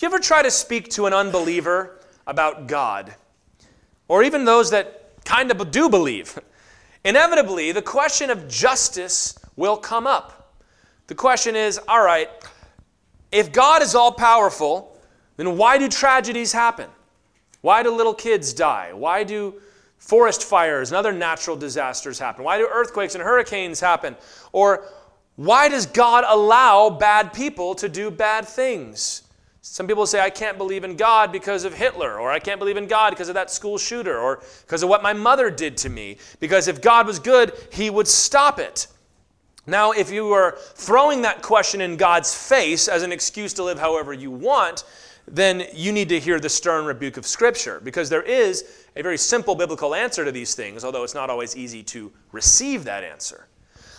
You ever try to speak to an unbeliever about God, or even those that kind of do believe, inevitably the question of justice will come up. The question is all right, if God is all powerful, then why do tragedies happen? Why do little kids die? Why do forest fires and other natural disasters happen? Why do earthquakes and hurricanes happen? Or why does God allow bad people to do bad things? Some people say, I can't believe in God because of Hitler, or I can't believe in God because of that school shooter, or because of what my mother did to me. Because if God was good, He would stop it. Now, if you are throwing that question in God's face as an excuse to live however you want, then you need to hear the stern rebuke of Scripture, because there is a very simple biblical answer to these things, although it's not always easy to receive that answer.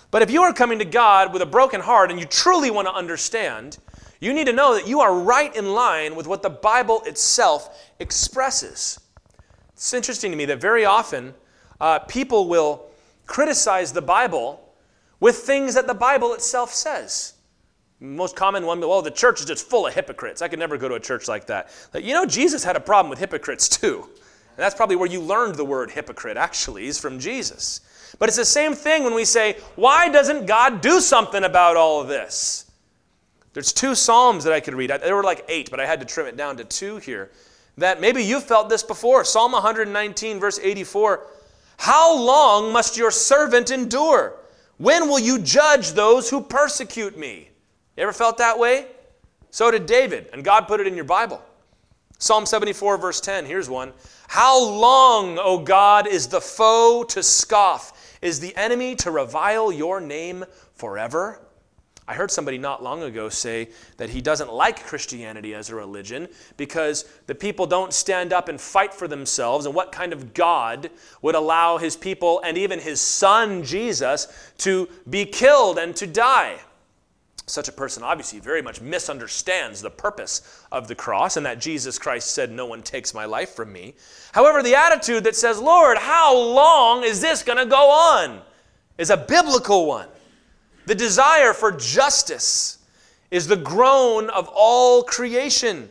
But if you are coming to God with a broken heart and you truly want to understand, you need to know that you are right in line with what the Bible itself expresses. It's interesting to me that very often uh, people will criticize the Bible with things that the Bible itself says. Most common one, well, the church is just full of hypocrites. I could never go to a church like that. You know, Jesus had a problem with hypocrites too. And that's probably where you learned the word hypocrite, actually, is from Jesus. But it's the same thing when we say, why doesn't God do something about all of this? There's two Psalms that I could read. There were like eight, but I had to trim it down to two here. That maybe you've felt this before. Psalm 119, verse 84. How long must your servant endure? When will you judge those who persecute me? You ever felt that way? So did David, and God put it in your Bible. Psalm 74, verse 10, here's one. How long, O God, is the foe to scoff? Is the enemy to revile your name forever? I heard somebody not long ago say that he doesn't like Christianity as a religion because the people don't stand up and fight for themselves. And what kind of God would allow his people and even his son Jesus to be killed and to die? Such a person obviously very much misunderstands the purpose of the cross and that Jesus Christ said, No one takes my life from me. However, the attitude that says, Lord, how long is this going to go on? is a biblical one. The desire for justice is the groan of all creation.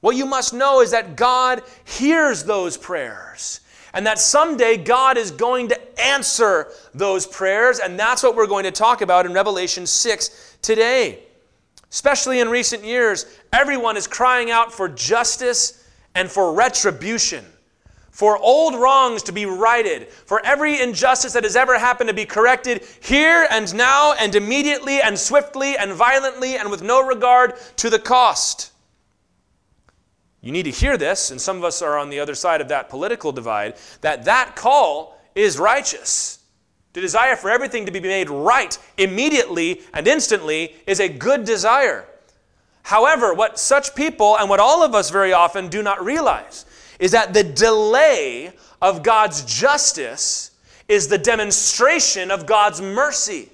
What you must know is that God hears those prayers and that someday God is going to answer those prayers, and that's what we're going to talk about in Revelation 6 today. Especially in recent years, everyone is crying out for justice and for retribution for old wrongs to be righted, for every injustice that has ever happened to be corrected here and now and immediately and swiftly and violently and with no regard to the cost. You need to hear this, and some of us are on the other side of that political divide, that that call is righteous. The desire for everything to be made right immediately and instantly is a good desire. However, what such people and what all of us very often do not realize is that the delay of God's justice is the demonstration of God's mercy.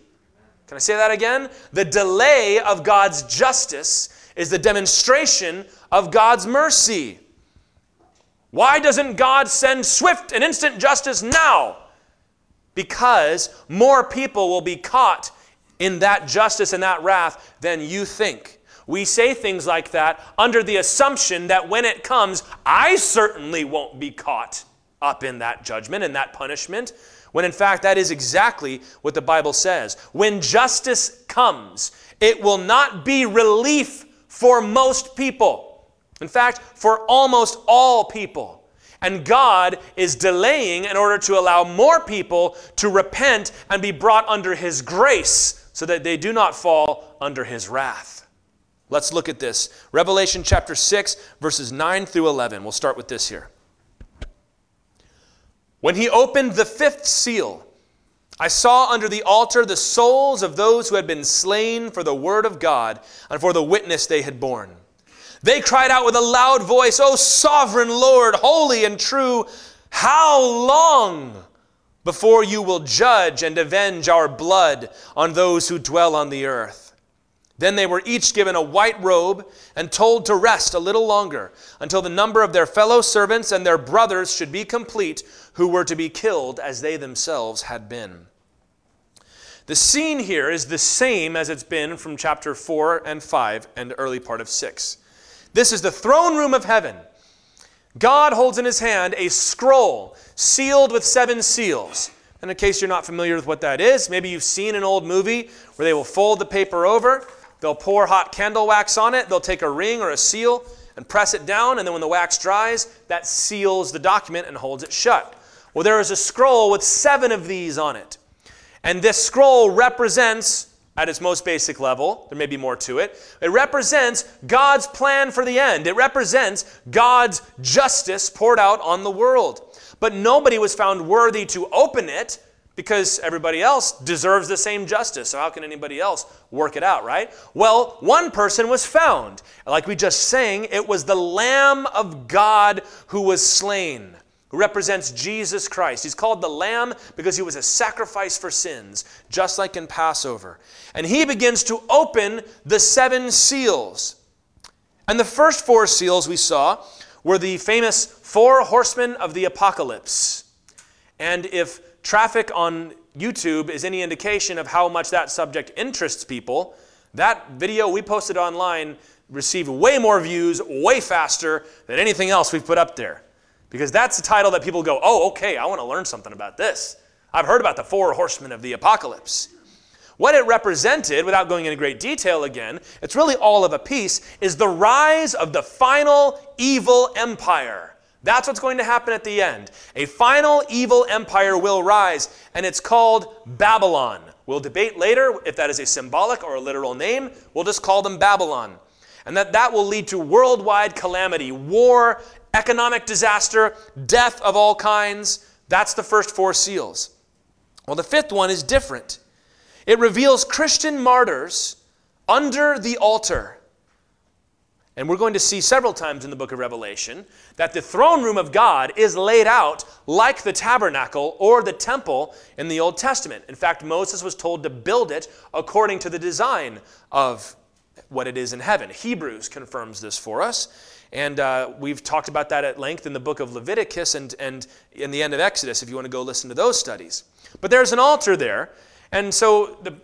Can I say that again? The delay of God's justice is the demonstration of God's mercy. Why doesn't God send swift and instant justice now? Because more people will be caught in that justice and that wrath than you think. We say things like that under the assumption that when it comes, I certainly won't be caught up in that judgment and that punishment, when in fact that is exactly what the Bible says. When justice comes, it will not be relief for most people. In fact, for almost all people. And God is delaying in order to allow more people to repent and be brought under His grace so that they do not fall under His wrath. Let's look at this. Revelation chapter 6, verses 9 through 11. We'll start with this here. When he opened the fifth seal, I saw under the altar the souls of those who had been slain for the word of God and for the witness they had borne. They cried out with a loud voice, O sovereign Lord, holy and true, how long before you will judge and avenge our blood on those who dwell on the earth? Then they were each given a white robe and told to rest a little longer until the number of their fellow servants and their brothers should be complete, who were to be killed as they themselves had been. The scene here is the same as it's been from chapter 4 and 5 and early part of 6. This is the throne room of heaven. God holds in his hand a scroll sealed with seven seals. And in case you're not familiar with what that is, maybe you've seen an old movie where they will fold the paper over, they'll pour hot candle wax on it, they'll take a ring or a seal and press it down, and then when the wax dries, that seals the document and holds it shut. Well, there is a scroll with seven of these on it. And this scroll represents, at its most basic level, there may be more to it, it represents God's plan for the end. It represents God's justice poured out on the world. But nobody was found worthy to open it because everybody else deserves the same justice. So, how can anybody else work it out, right? Well, one person was found. Like we just sang, it was the Lamb of God who was slain, who represents Jesus Christ. He's called the Lamb because he was a sacrifice for sins, just like in Passover. And he begins to open the seven seals. And the first four seals we saw were the famous four horsemen of the apocalypse. And if traffic on YouTube is any indication of how much that subject interests people, that video we posted online received way more views, way faster than anything else we've put up there. Because that's the title that people go, oh, okay, I want to learn something about this. I've heard about the four horsemen of the apocalypse. What it represented, without going into great detail again, it's really all of a piece, is the rise of the final evil empire. That's what's going to happen at the end. A final evil empire will rise, and it's called Babylon. We'll debate later if that is a symbolic or a literal name. We'll just call them Babylon. And that that will lead to worldwide calamity, war, economic disaster, death of all kinds. That's the first four seals. Well, the fifth one is different. It reveals Christian martyrs under the altar. And we're going to see several times in the book of Revelation that the throne room of God is laid out like the tabernacle or the temple in the Old Testament. In fact, Moses was told to build it according to the design of what it is in heaven. Hebrews confirms this for us. And uh, we've talked about that at length in the book of Leviticus and, and in the end of Exodus, if you want to go listen to those studies. But there's an altar there and so the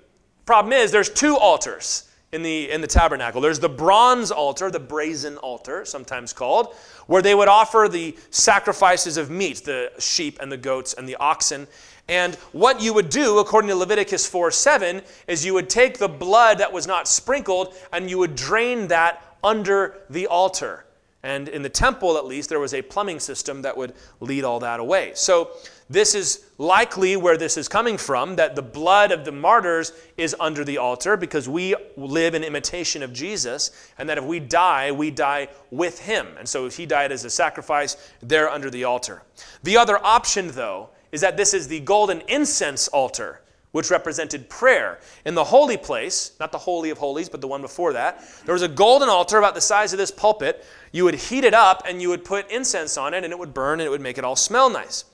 problem is there's two altars in the, in the tabernacle. There's the bronze altar, the brazen altar, sometimes called, where they would offer the sacrifices of meat, the sheep and the goats and the oxen. And what you would do, according to Leviticus 4 7, is you would take the blood that was not sprinkled and you would drain that under the altar. And in the temple, at least, there was a plumbing system that would lead all that away. So this is likely where this is coming from that the blood of the martyrs is under the altar because we live in imitation of Jesus, and that if we die, we die with him. And so if he died as a sacrifice, there under the altar. The other option, though, is that this is the golden incense altar which represented prayer. In the holy place, not the Holy of Holies, but the one before that, there was a golden altar about the size of this pulpit. You would heat it up and you would put incense on it, and it would burn and it would make it all smell nice.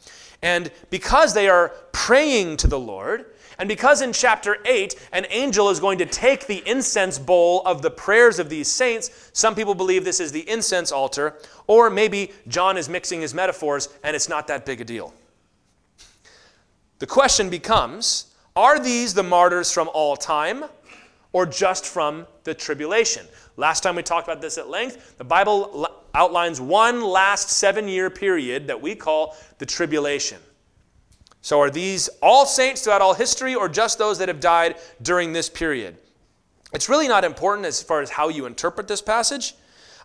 And because they are praying to the Lord, and because in chapter 8, an angel is going to take the incense bowl of the prayers of these saints, some people believe this is the incense altar, or maybe John is mixing his metaphors and it's not that big a deal. The question becomes are these the martyrs from all time or just from the tribulation? Last time we talked about this at length. The Bible outlines one last seven year period that we call the tribulation. So, are these all saints throughout all history or just those that have died during this period? It's really not important as far as how you interpret this passage.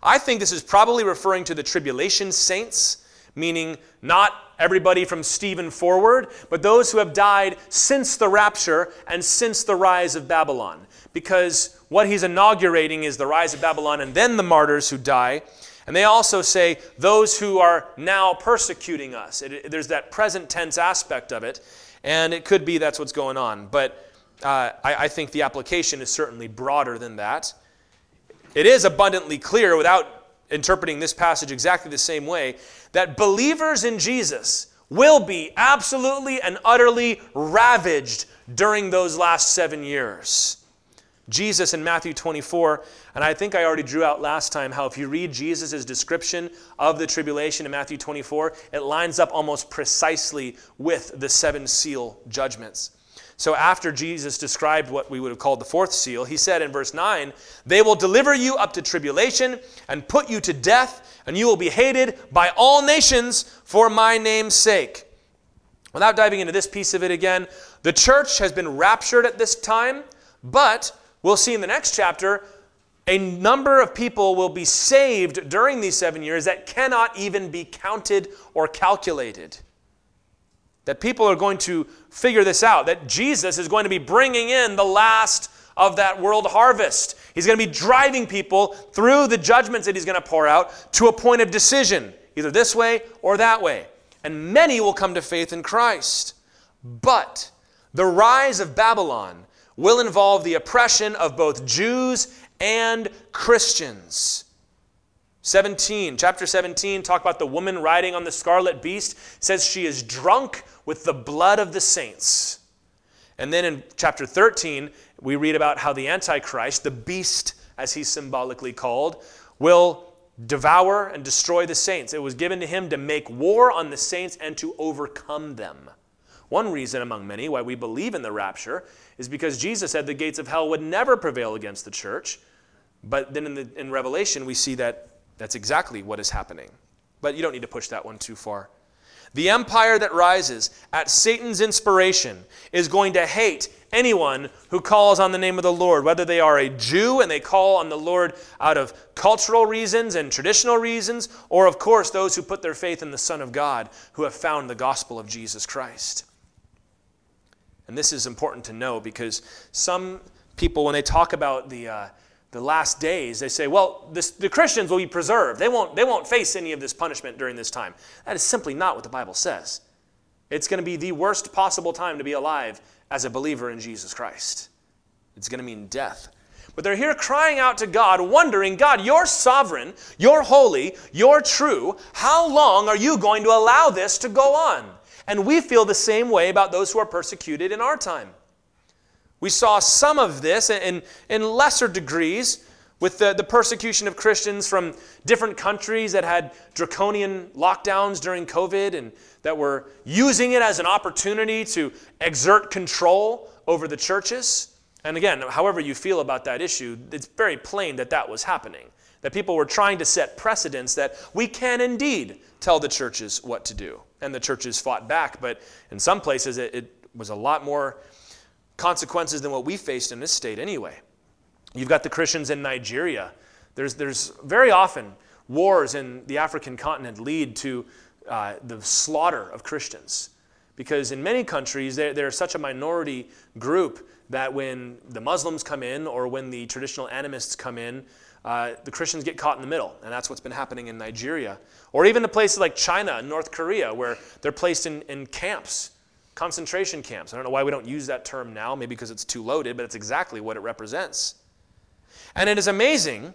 I think this is probably referring to the tribulation saints, meaning not everybody from Stephen forward, but those who have died since the rapture and since the rise of Babylon. Because what he's inaugurating is the rise of Babylon and then the martyrs who die. And they also say those who are now persecuting us. It, there's that present tense aspect of it, and it could be that's what's going on. But uh, I, I think the application is certainly broader than that. It is abundantly clear, without interpreting this passage exactly the same way, that believers in Jesus will be absolutely and utterly ravaged during those last seven years. Jesus in Matthew 24, and I think I already drew out last time how if you read Jesus' description of the tribulation in Matthew 24, it lines up almost precisely with the seven seal judgments. So, after Jesus described what we would have called the fourth seal, he said in verse 9, They will deliver you up to tribulation and put you to death, and you will be hated by all nations for my name's sake. Without diving into this piece of it again, the church has been raptured at this time, but we'll see in the next chapter, a number of people will be saved during these seven years that cannot even be counted or calculated. That people are going to figure this out, that Jesus is going to be bringing in the last of that world harvest. He's going to be driving people through the judgments that he's going to pour out to a point of decision, either this way or that way. And many will come to faith in Christ. But the rise of Babylon will involve the oppression of both Jews and Christians. 17, chapter 17, talk about the woman riding on the scarlet beast, says she is drunk with the blood of the saints. And then in chapter 13, we read about how the Antichrist, the beast as he's symbolically called, will devour and destroy the saints. It was given to him to make war on the saints and to overcome them. One reason among many why we believe in the rapture is because Jesus said the gates of hell would never prevail against the church. But then in, the, in Revelation, we see that that's exactly what is happening. But you don't need to push that one too far. The empire that rises at Satan's inspiration is going to hate anyone who calls on the name of the Lord, whether they are a Jew and they call on the Lord out of cultural reasons and traditional reasons, or of course those who put their faith in the Son of God who have found the gospel of Jesus Christ. And this is important to know because some people, when they talk about the, uh, the last days, they say, well, this, the Christians will be preserved. They won't, they won't face any of this punishment during this time. That is simply not what the Bible says. It's going to be the worst possible time to be alive as a believer in Jesus Christ. It's going to mean death. But they're here crying out to God, wondering, God, you're sovereign, you're holy, you're true. How long are you going to allow this to go on? And we feel the same way about those who are persecuted in our time. We saw some of this in, in lesser degrees with the, the persecution of Christians from different countries that had draconian lockdowns during COVID and that were using it as an opportunity to exert control over the churches. And again, however you feel about that issue, it's very plain that that was happening. That people were trying to set precedents that we can indeed tell the churches what to do. And the churches fought back, but in some places it, it was a lot more consequences than what we faced in this state anyway. You've got the Christians in Nigeria. There's, there's very often wars in the African continent lead to uh, the slaughter of Christians. Because in many countries, they're, they're such a minority group that when the Muslims come in or when the traditional animists come in, uh, the Christians get caught in the middle. And that's what's been happening in Nigeria. Or even the places like China and North Korea, where they're placed in, in camps concentration camps. I don't know why we don't use that term now, maybe because it's too loaded, but it's exactly what it represents. And it is amazing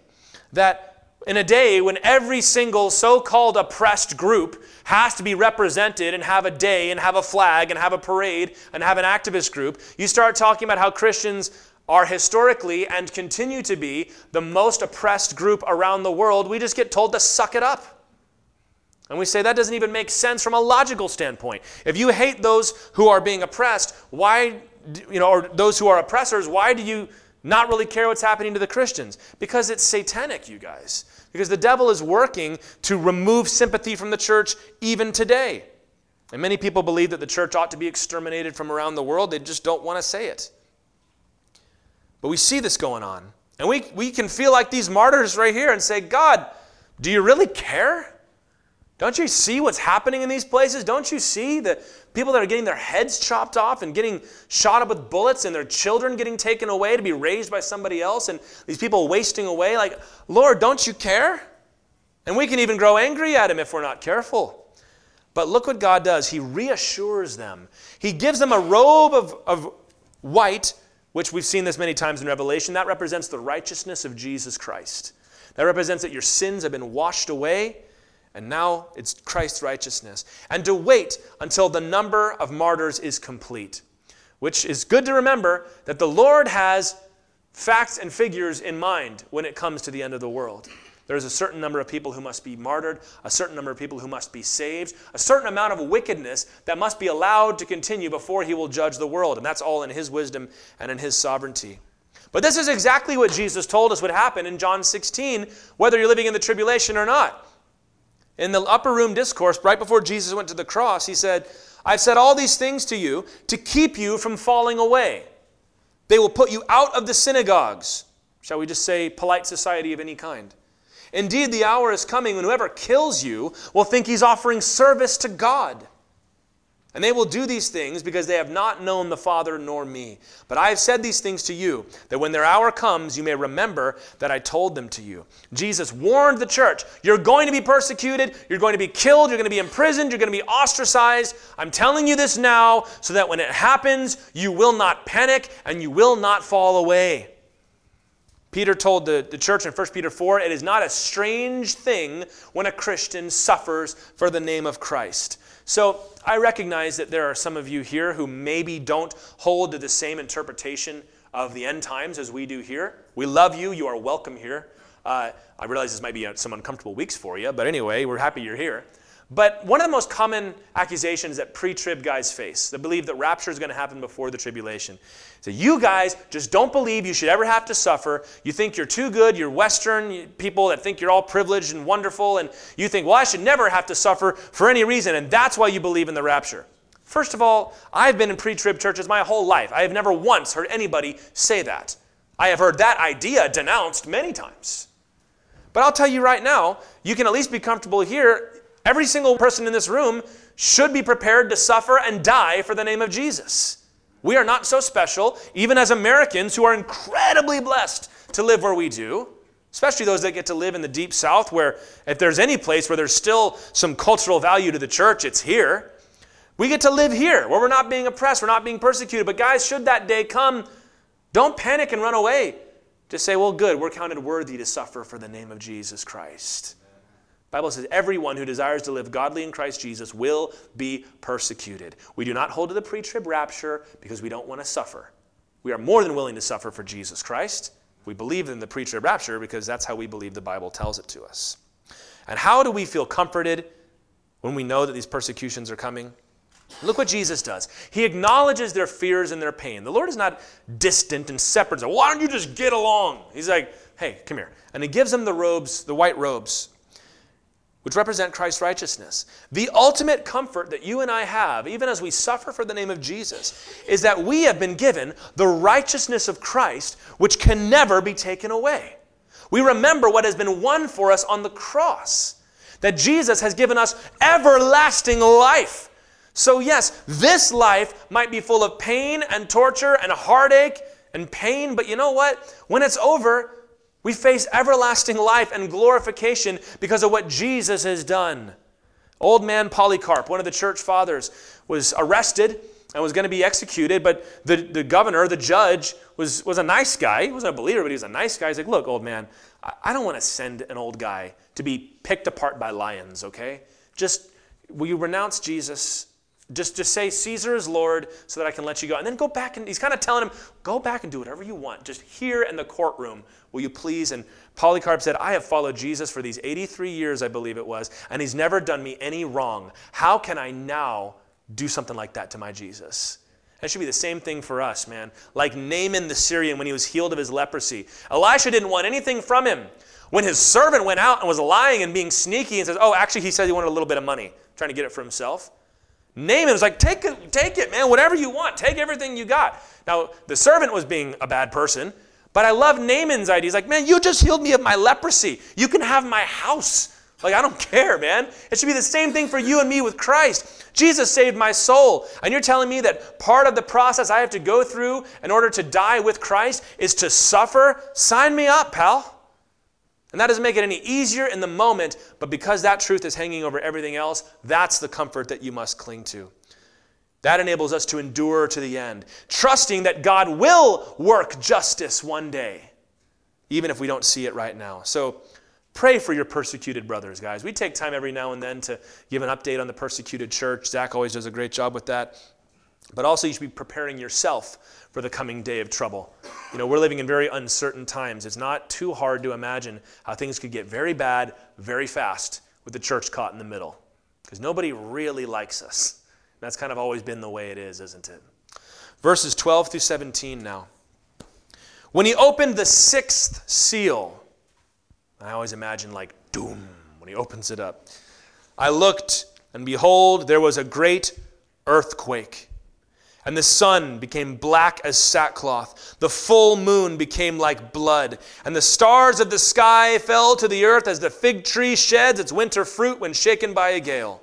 that in a day when every single so called oppressed group has to be represented and have a day and have a flag and have a parade and have an activist group, you start talking about how Christians are historically and continue to be the most oppressed group around the world. We just get told to suck it up. And we say that doesn't even make sense from a logical standpoint. If you hate those who are being oppressed, why, you know, or those who are oppressors, why do you not really care what's happening to the Christians? Because it's satanic, you guys. Because the devil is working to remove sympathy from the church even today. And many people believe that the church ought to be exterminated from around the world. They just don't want to say it. But we see this going on. And we, we can feel like these martyrs right here and say, God, do you really care? Don't you see what's happening in these places? Don't you see the people that are getting their heads chopped off and getting shot up with bullets and their children getting taken away to be raised by somebody else and these people wasting away? Like, Lord, don't you care? And we can even grow angry at him if we're not careful. But look what God does. He reassures them. He gives them a robe of, of white, which we've seen this many times in Revelation. That represents the righteousness of Jesus Christ. That represents that your sins have been washed away and now it's Christ's righteousness. And to wait until the number of martyrs is complete, which is good to remember that the Lord has facts and figures in mind when it comes to the end of the world. There's a certain number of people who must be martyred, a certain number of people who must be saved, a certain amount of wickedness that must be allowed to continue before he will judge the world. And that's all in his wisdom and in his sovereignty. But this is exactly what Jesus told us would happen in John 16, whether you're living in the tribulation or not. In the upper room discourse, right before Jesus went to the cross, he said, I've said all these things to you to keep you from falling away. They will put you out of the synagogues. Shall we just say polite society of any kind? Indeed, the hour is coming when whoever kills you will think he's offering service to God. And they will do these things because they have not known the Father nor me. But I have said these things to you, that when their hour comes, you may remember that I told them to you. Jesus warned the church you're going to be persecuted, you're going to be killed, you're going to be imprisoned, you're going to be ostracized. I'm telling you this now so that when it happens, you will not panic and you will not fall away. Peter told the, the church in 1 Peter 4 it is not a strange thing when a Christian suffers for the name of Christ. So I recognize that there are some of you here who maybe don't hold to the same interpretation of the end times as we do here. We love you. You are welcome here. Uh, I realize this might be some uncomfortable weeks for you, but anyway, we're happy you're here. But one of the most common accusations that pre trib guys face, that believe that rapture is going to happen before the tribulation, so you guys just don't believe you should ever have to suffer. You think you're too good. You're Western people that think you're all privileged and wonderful. And you think, well, I should never have to suffer for any reason. And that's why you believe in the rapture. First of all, I've been in pre trib churches my whole life. I have never once heard anybody say that. I have heard that idea denounced many times. But I'll tell you right now, you can at least be comfortable here. Every single person in this room should be prepared to suffer and die for the name of Jesus. We are not so special, even as Americans who are incredibly blessed to live where we do, especially those that get to live in the deep south, where if there's any place where there's still some cultural value to the church, it's here. We get to live here where we're not being oppressed, we're not being persecuted. But, guys, should that day come, don't panic and run away. Just say, well, good, we're counted worthy to suffer for the name of Jesus Christ. Bible says everyone who desires to live godly in Christ Jesus will be persecuted. We do not hold to the pre-trib rapture because we don't want to suffer. We are more than willing to suffer for Jesus Christ. We believe in the pre-trib rapture because that's how we believe the Bible tells it to us. And how do we feel comforted when we know that these persecutions are coming? Look what Jesus does. He acknowledges their fears and their pain. The Lord is not distant and separate. So, Why don't you just get along? He's like, hey, come here. And he gives them the robes, the white robes which represent Christ's righteousness. The ultimate comfort that you and I have, even as we suffer for the name of Jesus, is that we have been given the righteousness of Christ, which can never be taken away. We remember what has been won for us on the cross, that Jesus has given us everlasting life. So, yes, this life might be full of pain and torture and heartache and pain, but you know what? When it's over, we face everlasting life and glorification because of what Jesus has done. Old man Polycarp, one of the church fathers, was arrested and was going to be executed, but the, the governor, the judge, was, was a nice guy. He wasn't a believer, but he was a nice guy. He's like, Look, old man, I, I don't want to send an old guy to be picked apart by lions, okay? Just, will you renounce Jesus just, just say Caesar is Lord so that I can let you go. And then go back and he's kind of telling him, go back and do whatever you want. Just here in the courtroom, will you please? And Polycarp said, I have followed Jesus for these 83 years, I believe it was, and he's never done me any wrong. How can I now do something like that to my Jesus? That should be the same thing for us, man. Like Naaman the Syrian when he was healed of his leprosy. Elisha didn't want anything from him. When his servant went out and was lying and being sneaky and says, Oh, actually, he said he wanted a little bit of money, trying to get it for himself. Naaman was like, take it, take it, man, whatever you want. Take everything you got. Now, the servant was being a bad person, but I love Naaman's idea. He's like, man, you just healed me of my leprosy. You can have my house. Like, I don't care, man. It should be the same thing for you and me with Christ. Jesus saved my soul. And you're telling me that part of the process I have to go through in order to die with Christ is to suffer? Sign me up, pal. And that doesn't make it any easier in the moment, but because that truth is hanging over everything else, that's the comfort that you must cling to. That enables us to endure to the end, trusting that God will work justice one day, even if we don't see it right now. So pray for your persecuted brothers, guys. We take time every now and then to give an update on the persecuted church. Zach always does a great job with that. but also you should be preparing yourself for the coming day of trouble. You know, we're living in very uncertain times. It's not too hard to imagine how things could get very bad very fast with the church caught in the middle because nobody really likes us. That's kind of always been the way it is, isn't it? Verses 12 through 17 now. When he opened the sixth seal, I always imagine like doom when he opens it up. I looked, and behold, there was a great earthquake. And the sun became black as sackcloth. The full moon became like blood. And the stars of the sky fell to the earth as the fig tree sheds its winter fruit when shaken by a gale.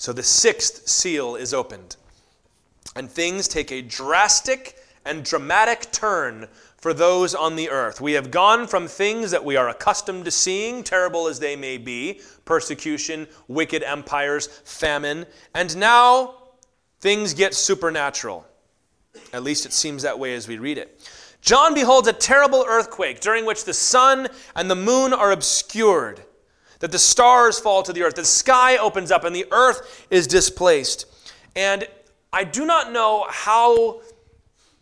So the sixth seal is opened, and things take a drastic and dramatic turn for those on the earth. We have gone from things that we are accustomed to seeing, terrible as they may be persecution, wicked empires, famine and now things get supernatural. At least it seems that way as we read it. John beholds a terrible earthquake during which the sun and the moon are obscured, that the stars fall to the earth, the sky opens up, and the earth is displaced. And I do not know how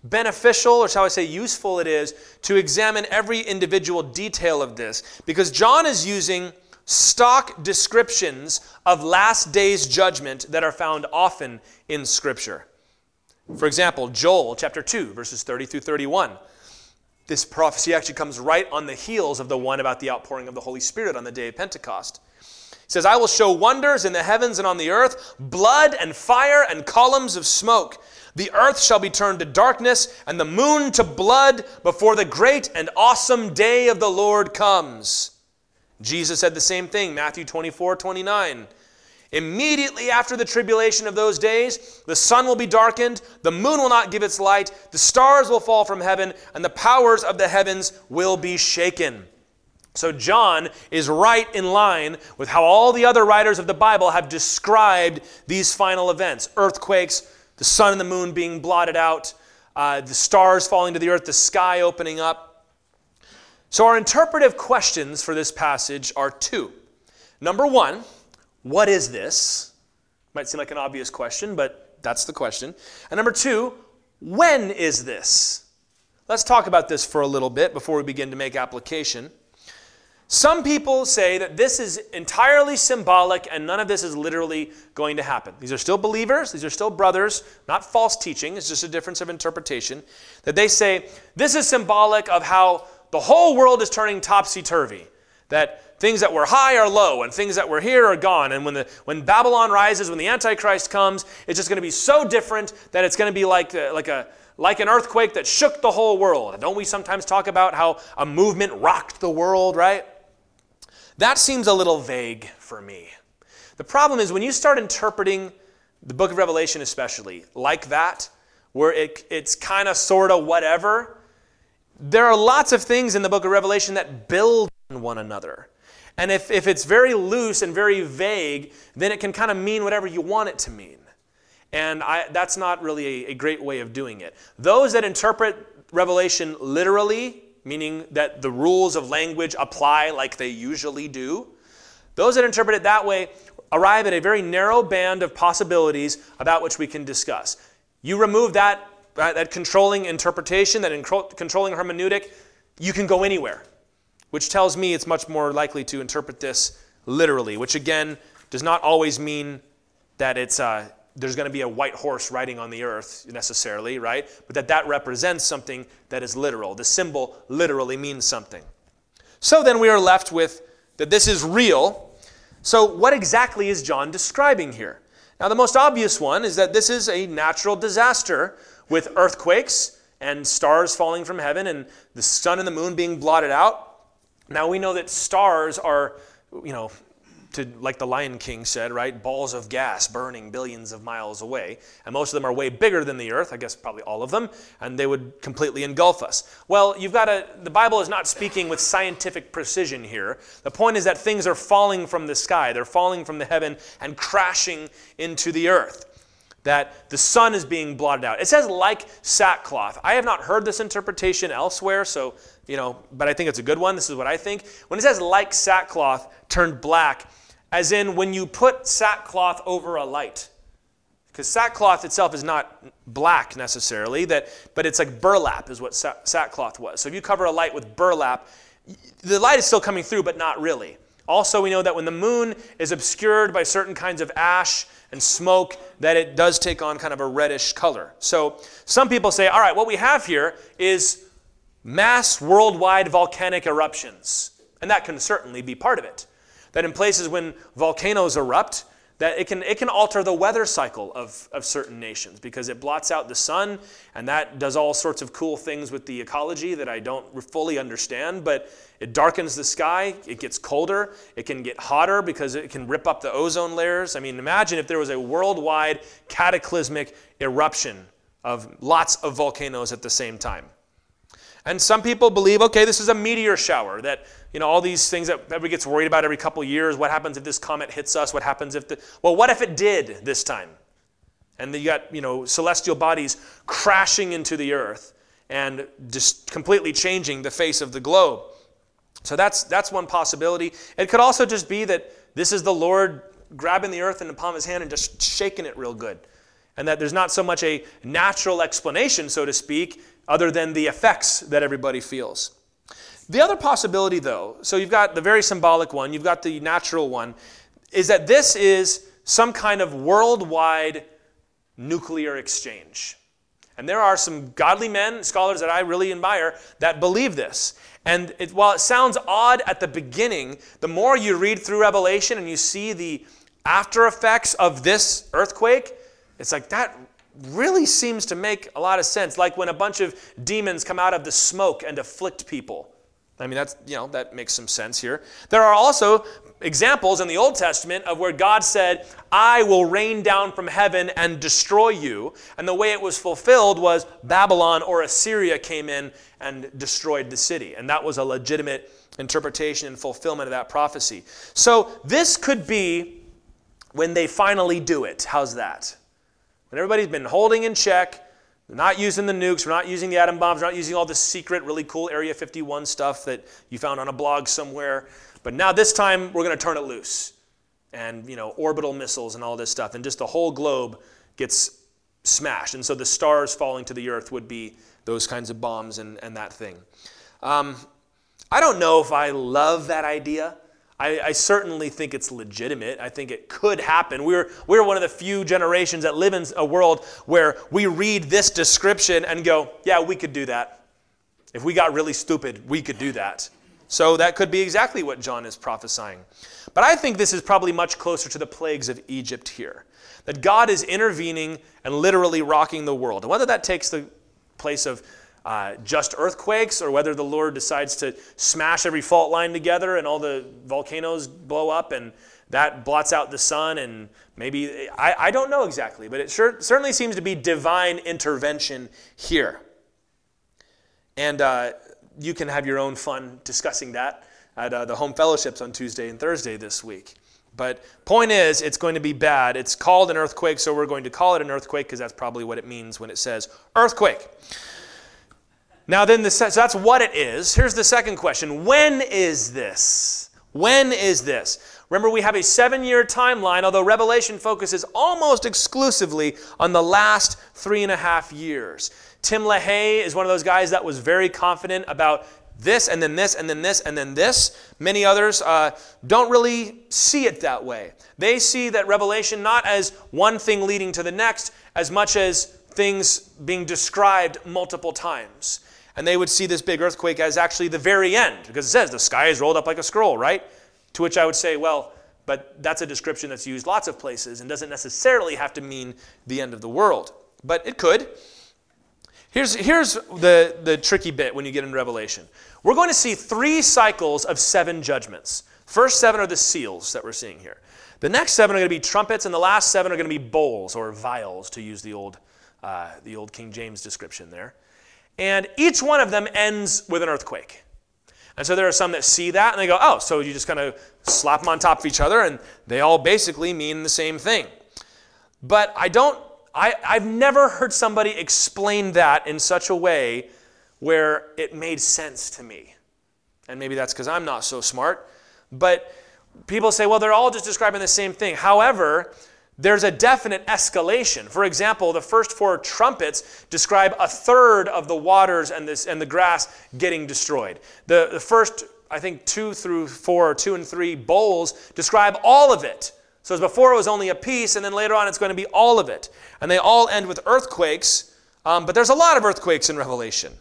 beneficial, or shall I say useful, it is to examine every individual detail of this because John is using stock descriptions of last days judgment that are found often in Scripture. For example, Joel chapter 2, verses 30 through 31. This prophecy actually comes right on the heels of the one about the outpouring of the Holy Spirit on the day of Pentecost. He says, I will show wonders in the heavens and on the earth, blood and fire and columns of smoke. The earth shall be turned to darkness and the moon to blood before the great and awesome day of the Lord comes. Jesus said the same thing, Matthew 24, 29. Immediately after the tribulation of those days, the sun will be darkened, the moon will not give its light, the stars will fall from heaven, and the powers of the heavens will be shaken. So, John is right in line with how all the other writers of the Bible have described these final events earthquakes, the sun and the moon being blotted out, uh, the stars falling to the earth, the sky opening up. So, our interpretive questions for this passage are two. Number one, what is this? Might seem like an obvious question, but that's the question. And number two, when is this? Let's talk about this for a little bit before we begin to make application. Some people say that this is entirely symbolic and none of this is literally going to happen. These are still believers, these are still brothers, not false teaching, it's just a difference of interpretation. That they say this is symbolic of how the whole world is turning topsy turvy. That things that were high are low and things that were here are gone. And when, the, when Babylon rises, when the Antichrist comes, it's just going to be so different that it's going to be like, uh, like a like an earthquake that shook the whole world. Don't we sometimes talk about how a movement rocked the world, right? That seems a little vague for me. The problem is when you start interpreting the book of Revelation, especially like that, where it, it's kind of sort of whatever, there are lots of things in the book of Revelation that build on one another. And if, if it's very loose and very vague, then it can kind of mean whatever you want it to mean. And I, that's not really a, a great way of doing it. Those that interpret Revelation literally meaning that the rules of language apply like they usually do. Those that interpret it that way arrive at a very narrow band of possibilities about which we can discuss. You remove that, that controlling interpretation, that controlling hermeneutic, you can go anywhere, which tells me it's much more likely to interpret this literally, which again does not always mean that it's, uh, there's going to be a white horse riding on the earth necessarily, right? But that that represents something that is literal. The symbol literally means something. So then we are left with that this is real. So what exactly is John describing here? Now, the most obvious one is that this is a natural disaster with earthquakes and stars falling from heaven and the sun and the moon being blotted out. Now, we know that stars are, you know, to, like the Lion King said, right, balls of gas burning billions of miles away. And most of them are way bigger than the earth, I guess probably all of them, and they would completely engulf us. Well, you've got to, the Bible is not speaking with scientific precision here. The point is that things are falling from the sky, they're falling from the heaven and crashing into the earth. That the sun is being blotted out. It says like sackcloth. I have not heard this interpretation elsewhere, so, you know, but I think it's a good one. This is what I think. When it says like sackcloth turned black, as in when you put sackcloth over a light. Because sackcloth itself is not black necessarily, that, but it's like burlap, is what sackcloth was. So if you cover a light with burlap, the light is still coming through, but not really. Also, we know that when the moon is obscured by certain kinds of ash and smoke, that it does take on kind of a reddish color. So some people say, all right, what we have here is mass worldwide volcanic eruptions. And that can certainly be part of it that in places when volcanoes erupt, that it can, it can alter the weather cycle of, of certain nations because it blots out the sun and that does all sorts of cool things with the ecology that I don't fully understand. But it darkens the sky, it gets colder, it can get hotter because it can rip up the ozone layers. I mean, imagine if there was a worldwide cataclysmic eruption of lots of volcanoes at the same time. And some people believe, okay, this is a meteor shower, that, you know, all these things that everybody gets worried about every couple years. What happens if this comet hits us? What happens if the, well, what if it did this time? And you got, you know, celestial bodies crashing into the earth and just completely changing the face of the globe. So that's, that's one possibility. It could also just be that this is the Lord grabbing the earth in the palm of his hand and just shaking it real good. And that there's not so much a natural explanation, so to speak, other than the effects that everybody feels. The other possibility, though, so you've got the very symbolic one, you've got the natural one, is that this is some kind of worldwide nuclear exchange. And there are some godly men, scholars that I really admire, that believe this. And it, while it sounds odd at the beginning, the more you read through Revelation and you see the after effects of this earthquake, it's like that really seems to make a lot of sense. Like when a bunch of demons come out of the smoke and afflict people. I mean, that's, you know, that makes some sense here. There are also examples in the Old Testament of where God said, I will rain down from heaven and destroy you. And the way it was fulfilled was Babylon or Assyria came in and destroyed the city. And that was a legitimate interpretation and fulfillment of that prophecy. So this could be when they finally do it. How's that? When everybody's been holding in check, we're not using the nukes, we're not using the atom bombs, we're not using all the secret, really cool Area 51 stuff that you found on a blog somewhere. But now this time we're going to turn it loose. And, you know, orbital missiles and all this stuff. And just the whole globe gets smashed. And so the stars falling to the earth would be those kinds of bombs and, and that thing. Um, I don't know if I love that idea. I, I, certainly think it's legitimate. I think it could happen. We're, we're one of the few generations that live in a world where we read this description and go, yeah, we could do that. If we got really stupid, we could do that. So that could be exactly what John is prophesying. But I think this is probably much closer to the plagues of Egypt here. That God is intervening and literally rocking the world. And whether that takes the place of uh, just earthquakes or whether the Lord decides to smash every fault line together and all the volcanoes blow up and that blots out the sun and maybe, I, I don't know exactly, but it sure, certainly seems to be divine intervention here. And uh, you can have your own fun discussing that at uh, the home fellowships on Tuesday and Thursday this week. But point is, it's going to be bad. It's called an earthquake, so we're going to call it an earthquake because that's probably what it means when it says earthquake. Now, then, the, so that's what it is. Here's the second question When is this? When is this? Remember, we have a seven year timeline, although Revelation focuses almost exclusively on the last three and a half years. Tim LaHaye is one of those guys that was very confident about this and then this and then this and then this. Many others uh, don't really see it that way. They see that Revelation not as one thing leading to the next, as much as things being described multiple times. And they would see this big earthquake as actually the very end, because it says the sky is rolled up like a scroll, right? To which I would say, well, but that's a description that's used lots of places and doesn't necessarily have to mean the end of the world. But it could. Here's, here's the, the tricky bit when you get in Revelation. We're going to see three cycles of seven judgments. First seven are the seals that we're seeing here. The next seven are going to be trumpets, and the last seven are going to be bowls or vials, to use the old, uh, the old King James description there. And each one of them ends with an earthquake. And so there are some that see that and they go, oh, so you just kind of slap them on top of each other, and they all basically mean the same thing. But I don't, I, I've never heard somebody explain that in such a way where it made sense to me. And maybe that's because I'm not so smart. But people say, well, they're all just describing the same thing. However, there's a definite escalation. For example, the first four trumpets describe a third of the waters and, this, and the grass getting destroyed. The, the first, I think, two through four, or two and three bowls describe all of it. So as before it was only a piece, and then later on it's going to be all of it. And they all end with earthquakes, um, but there's a lot of earthquakes in Revelation.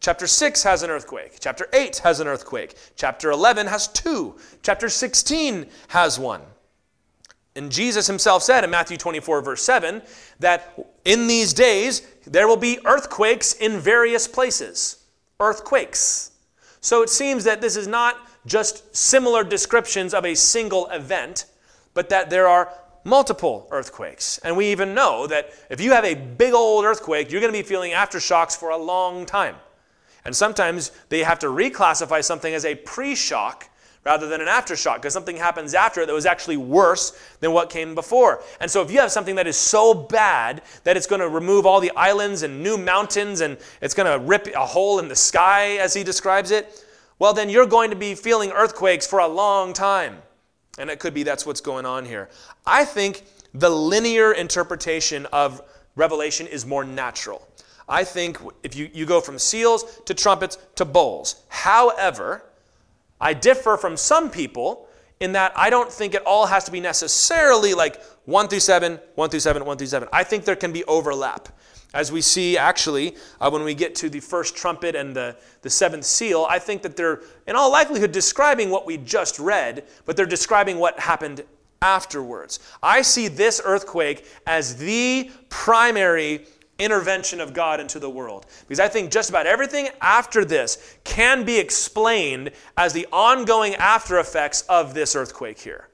Chapter 6 has an earthquake. Chapter 8 has an earthquake. Chapter 11 has two. Chapter 16 has one. And Jesus himself said in Matthew 24, verse 7, that in these days there will be earthquakes in various places. Earthquakes. So it seems that this is not just similar descriptions of a single event, but that there are multiple earthquakes. And we even know that if you have a big old earthquake, you're going to be feeling aftershocks for a long time. And sometimes they have to reclassify something as a pre shock rather than an aftershock because something happens after it that was actually worse than what came before. And so if you have something that is so bad that it's going to remove all the islands and new mountains and it's going to rip a hole in the sky as he describes it, well, then you're going to be feeling earthquakes for a long time. And it could be that's what's going on here. I think the linear interpretation of Revelation is more natural. I think if you, you go from seals to trumpets to bowls. However, I differ from some people in that I don't think it all has to be necessarily like 1 through 7, 1 through 7, 1 through 7. I think there can be overlap. As we see actually uh, when we get to the first trumpet and the, the seventh seal, I think that they're in all likelihood describing what we just read, but they're describing what happened afterwards. I see this earthquake as the primary intervention of God into the world. Because I think just about everything after this can be explained as the ongoing after effects of this earthquake here.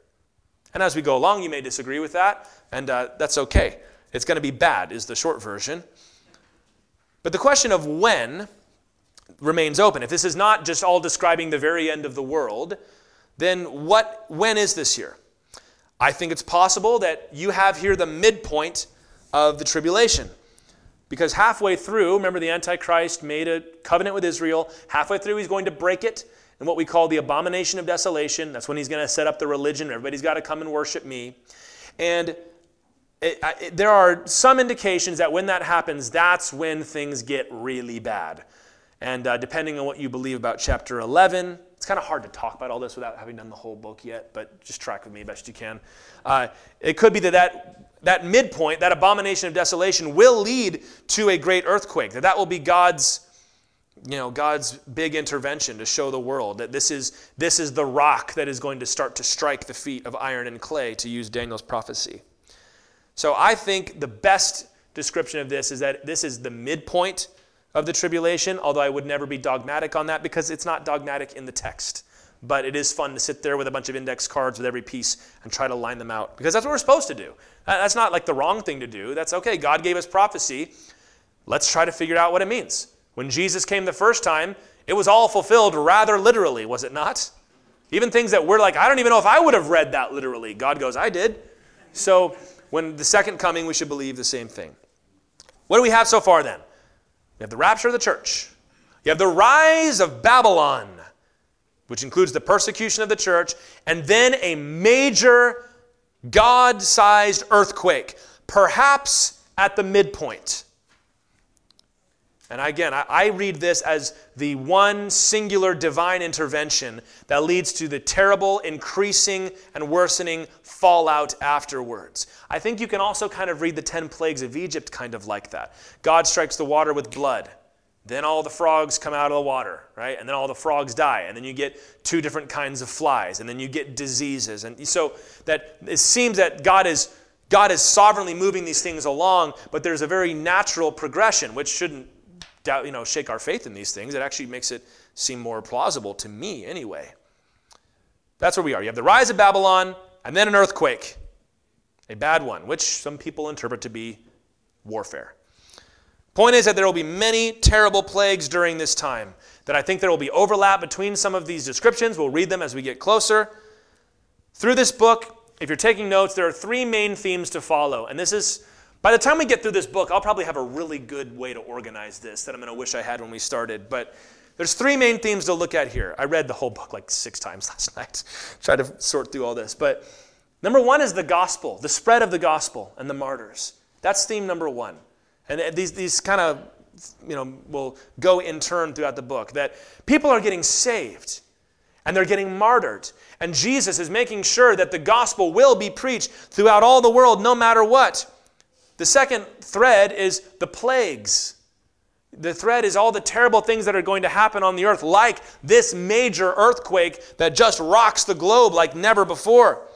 And as we go along, you may disagree with that, and uh, that's okay. It's going to be bad, is the short version. But the question of when remains open. If this is not just all describing the very end of the world, then what when is this here? I think it's possible that you have here the midpoint of the tribulation. Because halfway through, remember the Antichrist made a covenant with Israel. Halfway through, he's going to break it in what we call the abomination of desolation. That's when he's going to set up the religion. Everybody's got to come and worship me. And it, it, there are some indications that when that happens, that's when things get really bad. And uh, depending on what you believe about chapter 11, it's kind of hard to talk about all this without having done the whole book yet, but just track with me best you can. Uh, it could be that, that that midpoint, that abomination of desolation, will lead to a great earthquake. That that will be God's, you know, God's big intervention to show the world that this is this is the rock that is going to start to strike the feet of iron and clay, to use Daniel's prophecy. So I think the best description of this is that this is the midpoint of the tribulation, although I would never be dogmatic on that because it's not dogmatic in the text but it is fun to sit there with a bunch of index cards with every piece and try to line them out because that's what we're supposed to do. That's not like the wrong thing to do. That's okay. God gave us prophecy. Let's try to figure out what it means. When Jesus came the first time, it was all fulfilled rather literally, was it not? Even things that we're like, I don't even know if I would have read that literally. God goes, I did. So when the second coming, we should believe the same thing. What do we have so far then? We have the rapture of the church. You have the rise of Babylon which includes the persecution of the church, and then a major God sized earthquake, perhaps at the midpoint. And again, I, read this as the one singular divine intervention that leads to the terrible, increasing, and worsening fallout afterwards. I think you can also kind of read the 10 plagues of Egypt kind of like that. God strikes the water with blood. Then all the frogs come out of the water, right? And then all the frogs die. And then you get two different kinds of flies. And then you get diseases. And so that it seems that God is God is sovereignly moving these things along, but there's a very natural progression, which shouldn't doubt, you know, shake our faith in these things. It actually makes it seem more plausible to me anyway. That's where we are. You have the rise of Babylon and then an earthquake, a bad one, which some people interpret to be warfare. Point is that there will be many terrible plagues during this time. That I think there will be overlap between some of these descriptions. We'll read them as we get closer. Through this book, if you're taking notes, there are three main themes to follow. And this is, by the time we get through this book, I'll probably have a really good way to organize this that I'm going to wish I had when we started. But there's three main themes to look at here. I read the whole book like six times last night, tried to sort through all this. But number one is the gospel, the spread of the gospel and the martyrs. That's theme number one. And uh, these, these kind of, you know, will go in turn throughout the book that people are getting saved and they're getting martyred. And Jesus is making sure that the gospel will be preached throughout all the world, no matter what. The second thread is the plagues. The thread is all the terrible things that are going to happen on the earth, like this major earthquake that just rocks the globe like never before.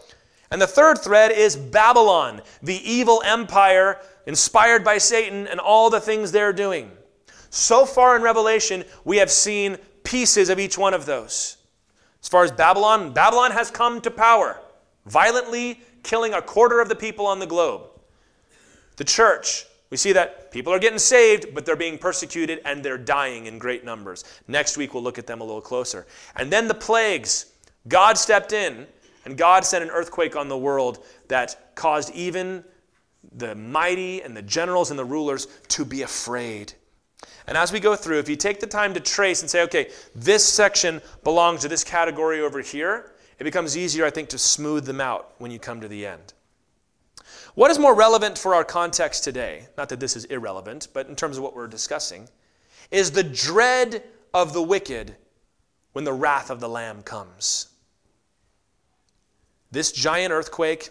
And the third thread is Babylon, the evil empire inspired by Satan and all the things they're doing. So far in Revelation, we have seen pieces of each one of those. As far as Babylon, Babylon has come to power, violently killing a quarter of the people on the globe. The church, we see that people are getting saved, but they're being persecuted and they're dying in great numbers. Next week, we'll look at them a little closer. And then the plagues. God stepped in and God sent an earthquake on the world that caused even the mighty and the generals and the rulers to be afraid. And as we go through, if you take the time to trace and say, okay, this section belongs to this category over here, it becomes easier, I think, to smooth them out when you come to the end. What is more relevant for our context today, not that this is irrelevant, but in terms of what we're discussing, is the dread of the wicked when the wrath of the Lamb comes. This giant earthquake,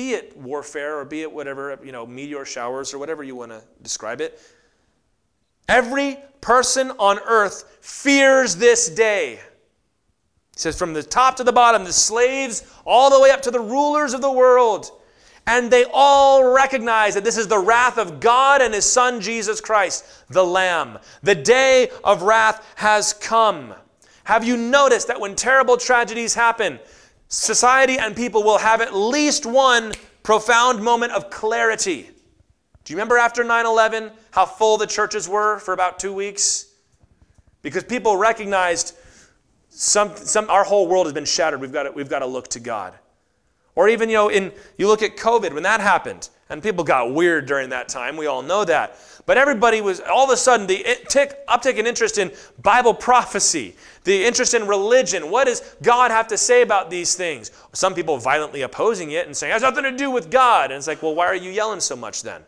be it warfare or be it whatever, you know, meteor showers or whatever you want to describe it. Every person on earth fears this day. He says, from the top to the bottom, the slaves, all the way up to the rulers of the world. And they all recognize that this is the wrath of God and His Son, Jesus Christ, the Lamb. The day of wrath has come. Have you noticed that when terrible tragedies happen, society and people will have at least one profound moment of clarity. Do you remember after 9 11 how full the churches were for about two weeks? Because people recognized some, some, our whole world has been shattered. We've got, to, we've got to look to God. Or even, you know, in, you look at COVID, when that happened, and people got weird during that time. We all know that. But everybody was, all of a sudden, the tick, uptick in interest in Bible prophecy, the interest in religion. What does God have to say about these things? Some people violently opposing it and saying, it has nothing to do with God. And it's like, well, why are you yelling so much then?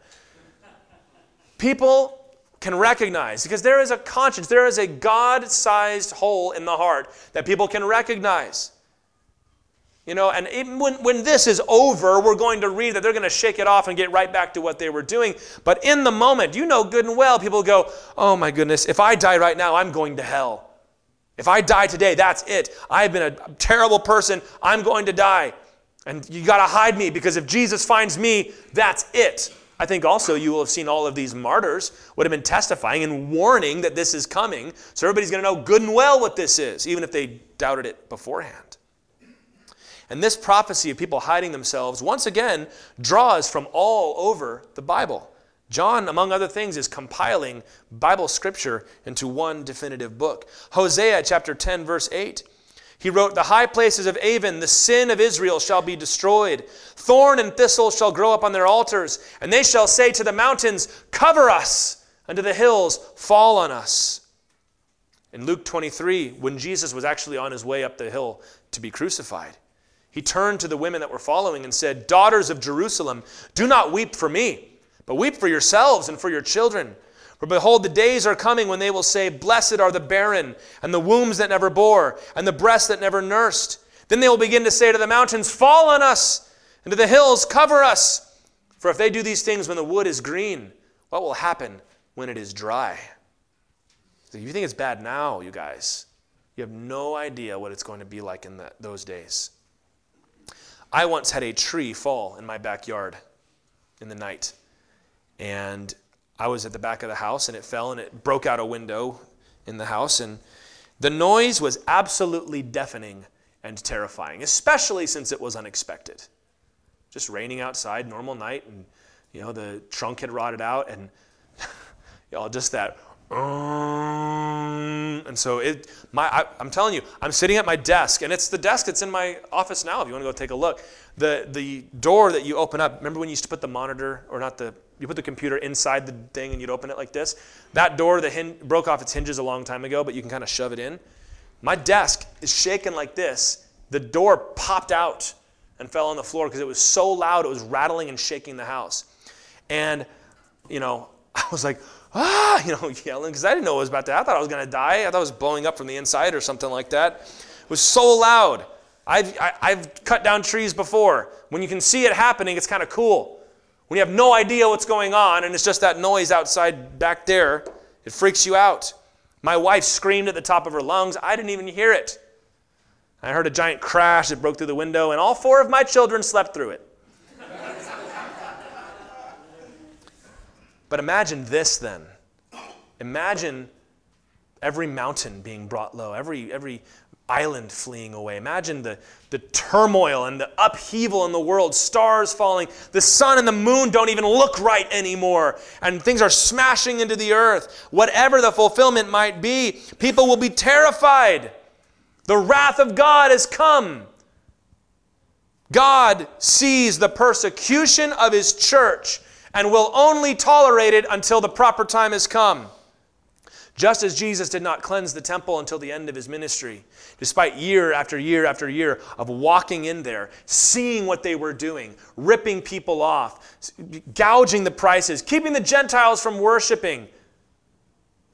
People can recognize, because there is a conscience, there is a God sized hole in the heart that people can recognize. You know, and even when, when this is over, we're going to read that they're going to shake it off and get right back to what they were doing. But in the moment, you know good and well, people go, oh my goodness, if I die right now, I'm going to hell. If I die today, that's it. I've been a terrible person. I'm going to die. And you got to hide me because if Jesus finds me, that's it. I think also you will have seen all of these martyrs would have been testifying and warning that this is coming. So everybody's going to know good and well what this is, even if they doubted it beforehand. And this prophecy of people hiding themselves, once again, draws from all over the Bible. John, among other things, is compiling Bible scripture into one definitive book. Hosea chapter 10, verse 8. He wrote, The high places of Aven, the sin of Israel, shall be destroyed. Thorn and thistle shall grow up on their altars, and they shall say to the mountains, Cover us, and to the hills, Fall on us. In Luke 23, when Jesus was actually on his way up the hill to be crucified, he turned to the women that were following and said, Daughters of Jerusalem, do not weep for me, but weep for yourselves and for your children. For behold, the days are coming when they will say, Blessed are the barren, and the wombs that never bore, and the breasts that never nursed. Then they will begin to say to the mountains, Fall on us, and to the hills, Cover us. For if they do these things when the wood is green, what will happen when it is dry? So you think it's bad now, you guys. You have no idea what it's going to be like in the, those days. I once had a tree fall in my backyard in the night. And I was at the back of the house and it fell and it broke out a window in the house. And the noise was absolutely deafening and terrifying, especially since it was unexpected. Just raining outside, normal night, and you know the trunk had rotted out, and you know just that. And so it, my, I, I'm telling you, I'm sitting at my desk, and it's the desk that's in my office now. If you want to go take a look, the the door that you open up. Remember when you used to put the monitor, or not the, you put the computer inside the thing, and you'd open it like this. That door, the hin- broke off its hinges a long time ago, but you can kind of shove it in. My desk is shaking like this. The door popped out and fell on the floor because it was so loud, it was rattling and shaking the house. And, you know, I was like, ah, you know, yelling because I didn't know what was about to. I thought I was going to die. I thought it was blowing up from the inside or something like that. It was so loud. I've, I, i have cut down trees before. When you can see it happening, it's kind of cool. When you have no idea what's going on and it's just that noise outside back there, it freaks you out. My wife screamed at the top of her lungs. I didn't even hear it. I heard a giant crash that broke through the window, and all four of my children slept through it. but imagine this then. Imagine every mountain being brought low, every, every island fleeing away. Imagine the, the turmoil and the upheaval in the world, stars falling. The sun and the moon don't even look right anymore, and things are smashing into the earth. Whatever the fulfillment might be, people will be terrified. The wrath of God has come. God sees the persecution of his church and will only tolerate it until the proper time has come. Just as Jesus did not cleanse the temple until the end of his ministry, despite year after year after year of walking in there, seeing what they were doing, ripping people off, gouging the prices, keeping the Gentiles from worshiping.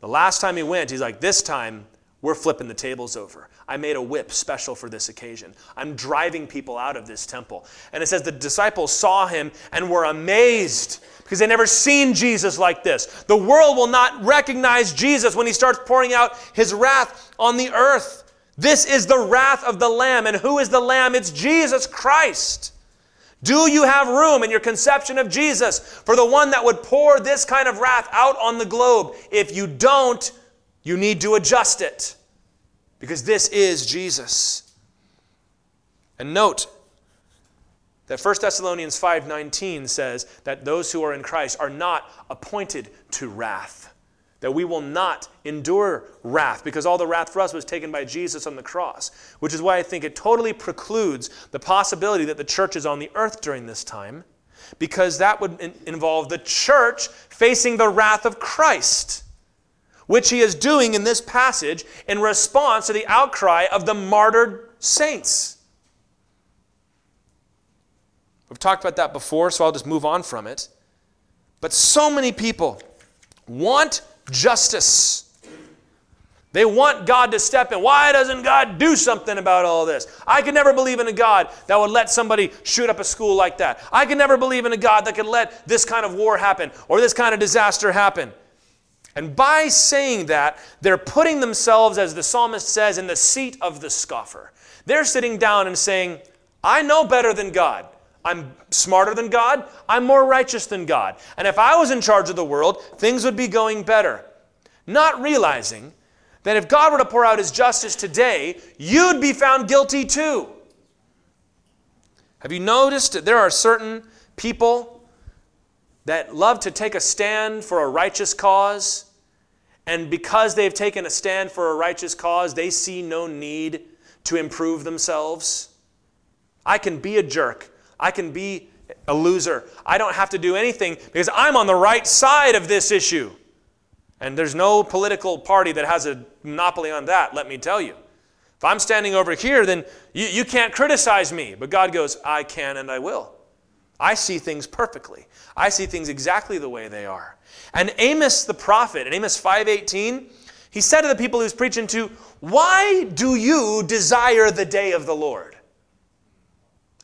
The last time he went, he's like, This time we're flipping the tables over. I made a whip special for this occasion. I'm driving people out of this temple. And it says the disciples saw him and were amazed because they never seen Jesus like this. The world will not recognize Jesus when he starts pouring out his wrath on the earth. This is the wrath of the Lamb. And who is the Lamb? It's Jesus Christ. Do you have room in your conception of Jesus for the one that would pour this kind of wrath out on the globe? If you don't, you need to adjust it because this is Jesus. And note, that 1 Thessalonians 5:19 says that those who are in Christ are not appointed to wrath. That we will not endure wrath because all the wrath for us was taken by Jesus on the cross, which is why I think it totally precludes the possibility that the church is on the earth during this time because that would in- involve the church facing the wrath of Christ, which he is doing in this passage in response to the outcry of the martyred saints. We've talked about that before, so I'll just move on from it. But so many people want justice. They want God to step in. Why doesn't God do something about all this? I could never believe in a God that would let somebody shoot up a school like that. I could never believe in a God that could let this kind of war happen or this kind of disaster happen. And by saying that, they're putting themselves, as the psalmist says, in the seat of the scoffer. They're sitting down and saying, I know better than God. I'm smarter than God. I'm more righteous than God. And if I was in charge of the world, things would be going better. Not realizing that if God were to pour out his justice today, you'd be found guilty too. Have you noticed that there are certain people that love to take a stand for a righteous cause? And because they've taken a stand for a righteous cause, they see no need to improve themselves. I can be a jerk. I can be a loser. I don't have to do anything because I'm on the right side of this issue. And there's no political party that has a monopoly on that, let me tell you. If I'm standing over here, then you, you can't criticize me. But God goes, I can and I will. I see things perfectly. I see things exactly the way they are. And Amos the prophet, in Amos 5:18, he said to the people he was preaching to, Why do you desire the day of the Lord?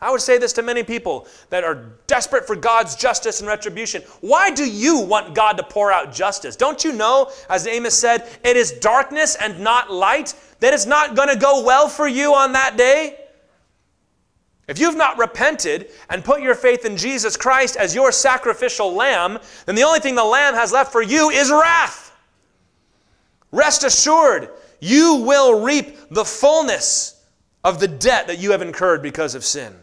I would say this to many people that are desperate for God's justice and retribution. Why do you want God to pour out justice? Don't you know, as Amos said, it is darkness and not light, that it's not going to go well for you on that day? If you've not repented and put your faith in Jesus Christ as your sacrificial lamb, then the only thing the lamb has left for you is wrath. Rest assured, you will reap the fullness of the debt that you have incurred because of sin.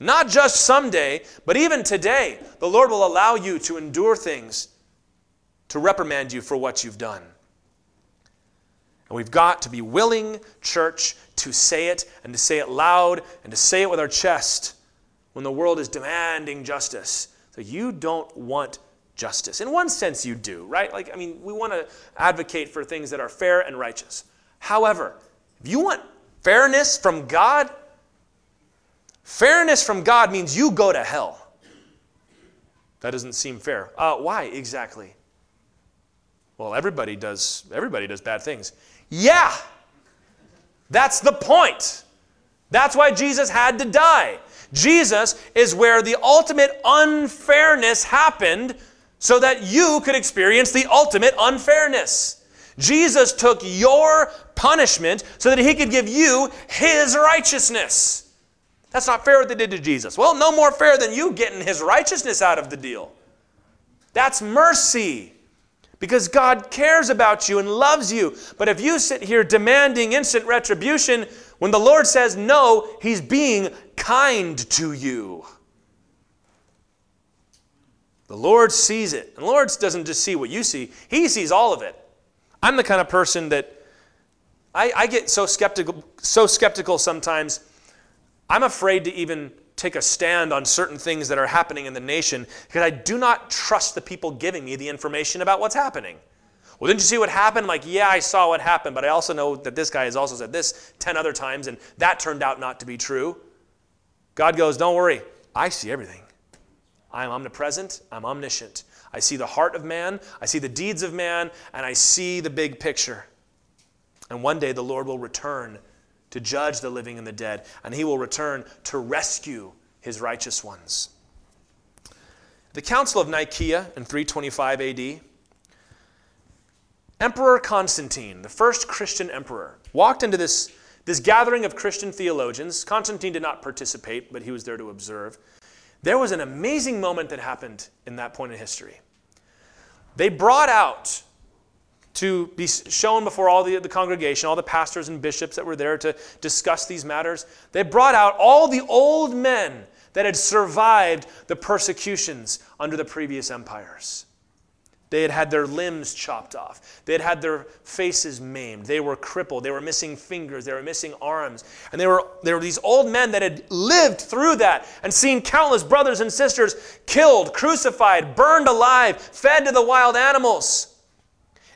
Not just someday, but even today, the Lord will allow you to endure things to reprimand you for what you've done. And we've got to be willing, church, to say it and to say it loud and to say it with our chest when the world is demanding justice. So you don't want justice. In one sense, you do, right? Like, I mean, we want to advocate for things that are fair and righteous. However, if you want fairness from God, fairness from God means you go to hell. That doesn't seem fair. Uh, why exactly? Well, everybody does. Everybody does bad things. Yeah, that's the point. That's why Jesus had to die. Jesus is where the ultimate unfairness happened so that you could experience the ultimate unfairness. Jesus took your punishment so that he could give you his righteousness. That's not fair what they did to Jesus. Well, no more fair than you getting his righteousness out of the deal. That's mercy because God cares about you and loves you. But if you sit here demanding instant retribution, when the Lord says no, he's being kind to you. The Lord sees it. And the Lord doesn't just see what you see, He sees all of it. I'm the kind of person that I, I get so skeptical, so skeptical sometimes. I'm afraid to even take a stand on certain things that are happening in the nation because I do not trust the people giving me the information about what's happening. Well, didn't you see what happened? Like, yeah, I saw what happened, but I also know that this guy has also said this 10 other times, and that turned out not to be true. God goes, Don't worry, I see everything. I am omnipresent, I'm omniscient. I see the heart of man, I see the deeds of man, and I see the big picture. And one day the Lord will return to judge the living and the dead, and he will return to rescue his righteous ones. The Council of Nicaea in 325 AD, Emperor Constantine, the first Christian emperor, walked into this, this gathering of Christian theologians. Constantine did not participate, but he was there to observe. There was an amazing moment that happened in that point in history. They brought out to be shown before all the, the congregation, all the pastors and bishops that were there to discuss these matters. They brought out all the old men that had survived the persecutions under the previous empires. They had had their limbs chopped off. They had had their faces maimed. They were crippled. They were missing fingers. They were missing arms. And they were, they were these old men that had lived through that and seen countless brothers and sisters killed, crucified, burned alive, fed to the wild animals.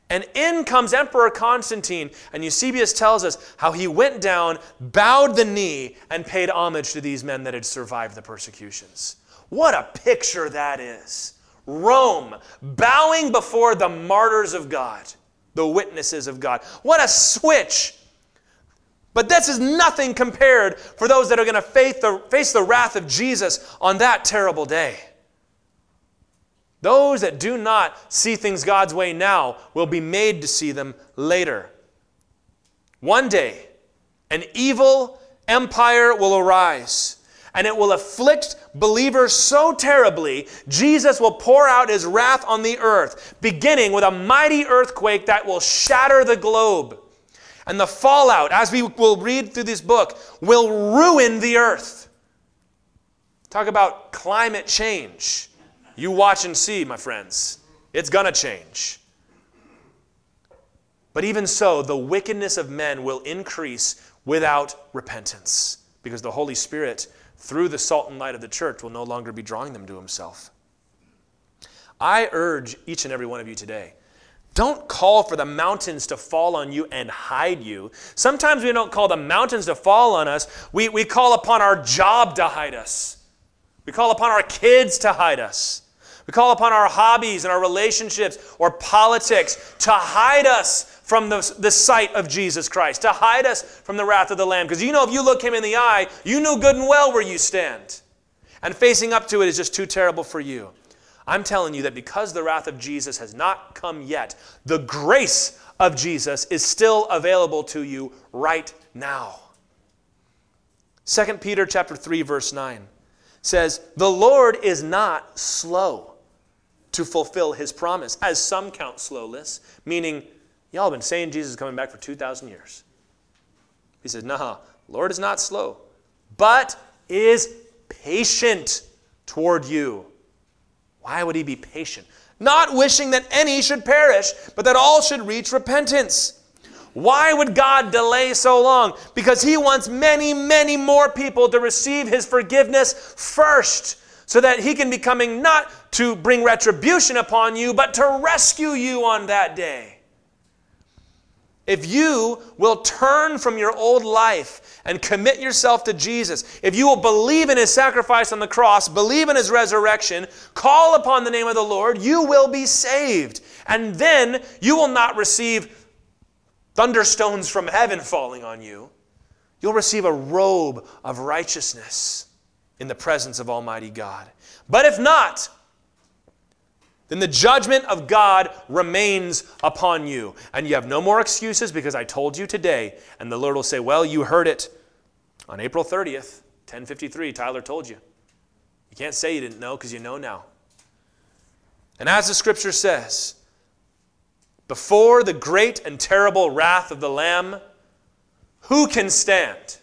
And in comes Emperor Constantine, and Eusebius tells us how he went down, bowed the knee, and paid homage to these men that had survived the persecutions. What a picture that is! Rome, bowing before the martyrs of God, the witnesses of God. What a switch! But this is nothing compared for those that are going to face the, wrath of Jesus on that terrible day. Those that do not see things God's way now will be made to see them later. One day, an evil empire will arise and it will afflict believers so terribly, Jesus will pour out his wrath on the earth, beginning with a mighty earthquake that will shatter the globe. And the fallout, as we will read through this book, will ruin the earth. Talk about climate change. You watch and see, my friends. It's going to change. But even so, the wickedness of men will increase without repentance because the Holy Spirit through the salt and light of the church, will no longer be drawing them to himself. I urge each and every one of you today don't call for the mountains to fall on you and hide you. Sometimes we don't call the mountains to fall on us, we, we call upon our job to hide us. We call upon our kids to hide us. We call upon our hobbies and our relationships or politics to hide us from the, the sight of Jesus Christ, to hide us from the wrath of the Lamb. Because you know, if you look him in the eye, you know good and well where you stand. And facing up to it is just too terrible for you. I'm telling you that because the wrath of Jesus has not come yet, the grace of Jesus is still available to you right now. 2 Peter chapter 3 verse 9 says, "The Lord is not slow to fulfill his promise, as some count slowness, meaning Y'all have been saying Jesus is coming back for 2,000 years. He says, No, Lord is not slow, but is patient toward you. Why would he be patient? Not wishing that any should perish, but that all should reach repentance. Why would God delay so long? Because he wants many, many more people to receive his forgiveness first, so that he can be coming not to bring retribution upon you, but to rescue you on that day. If you will turn from your old life and commit yourself to Jesus, if you will believe in his sacrifice on the cross, believe in his resurrection, call upon the name of the Lord, you will be saved. And then you will not receive thunderstones from heaven falling on you. You'll receive a robe of righteousness in the presence of Almighty God. But if not, then the judgment of God remains upon you. And you have no more excuses because I told you today. And the Lord will say, Well, you heard it on April 30th, 1053. Tyler told you. You can't say you didn't know because you know now. And as the scripture says, before the great and terrible wrath of the Lamb, who can stand?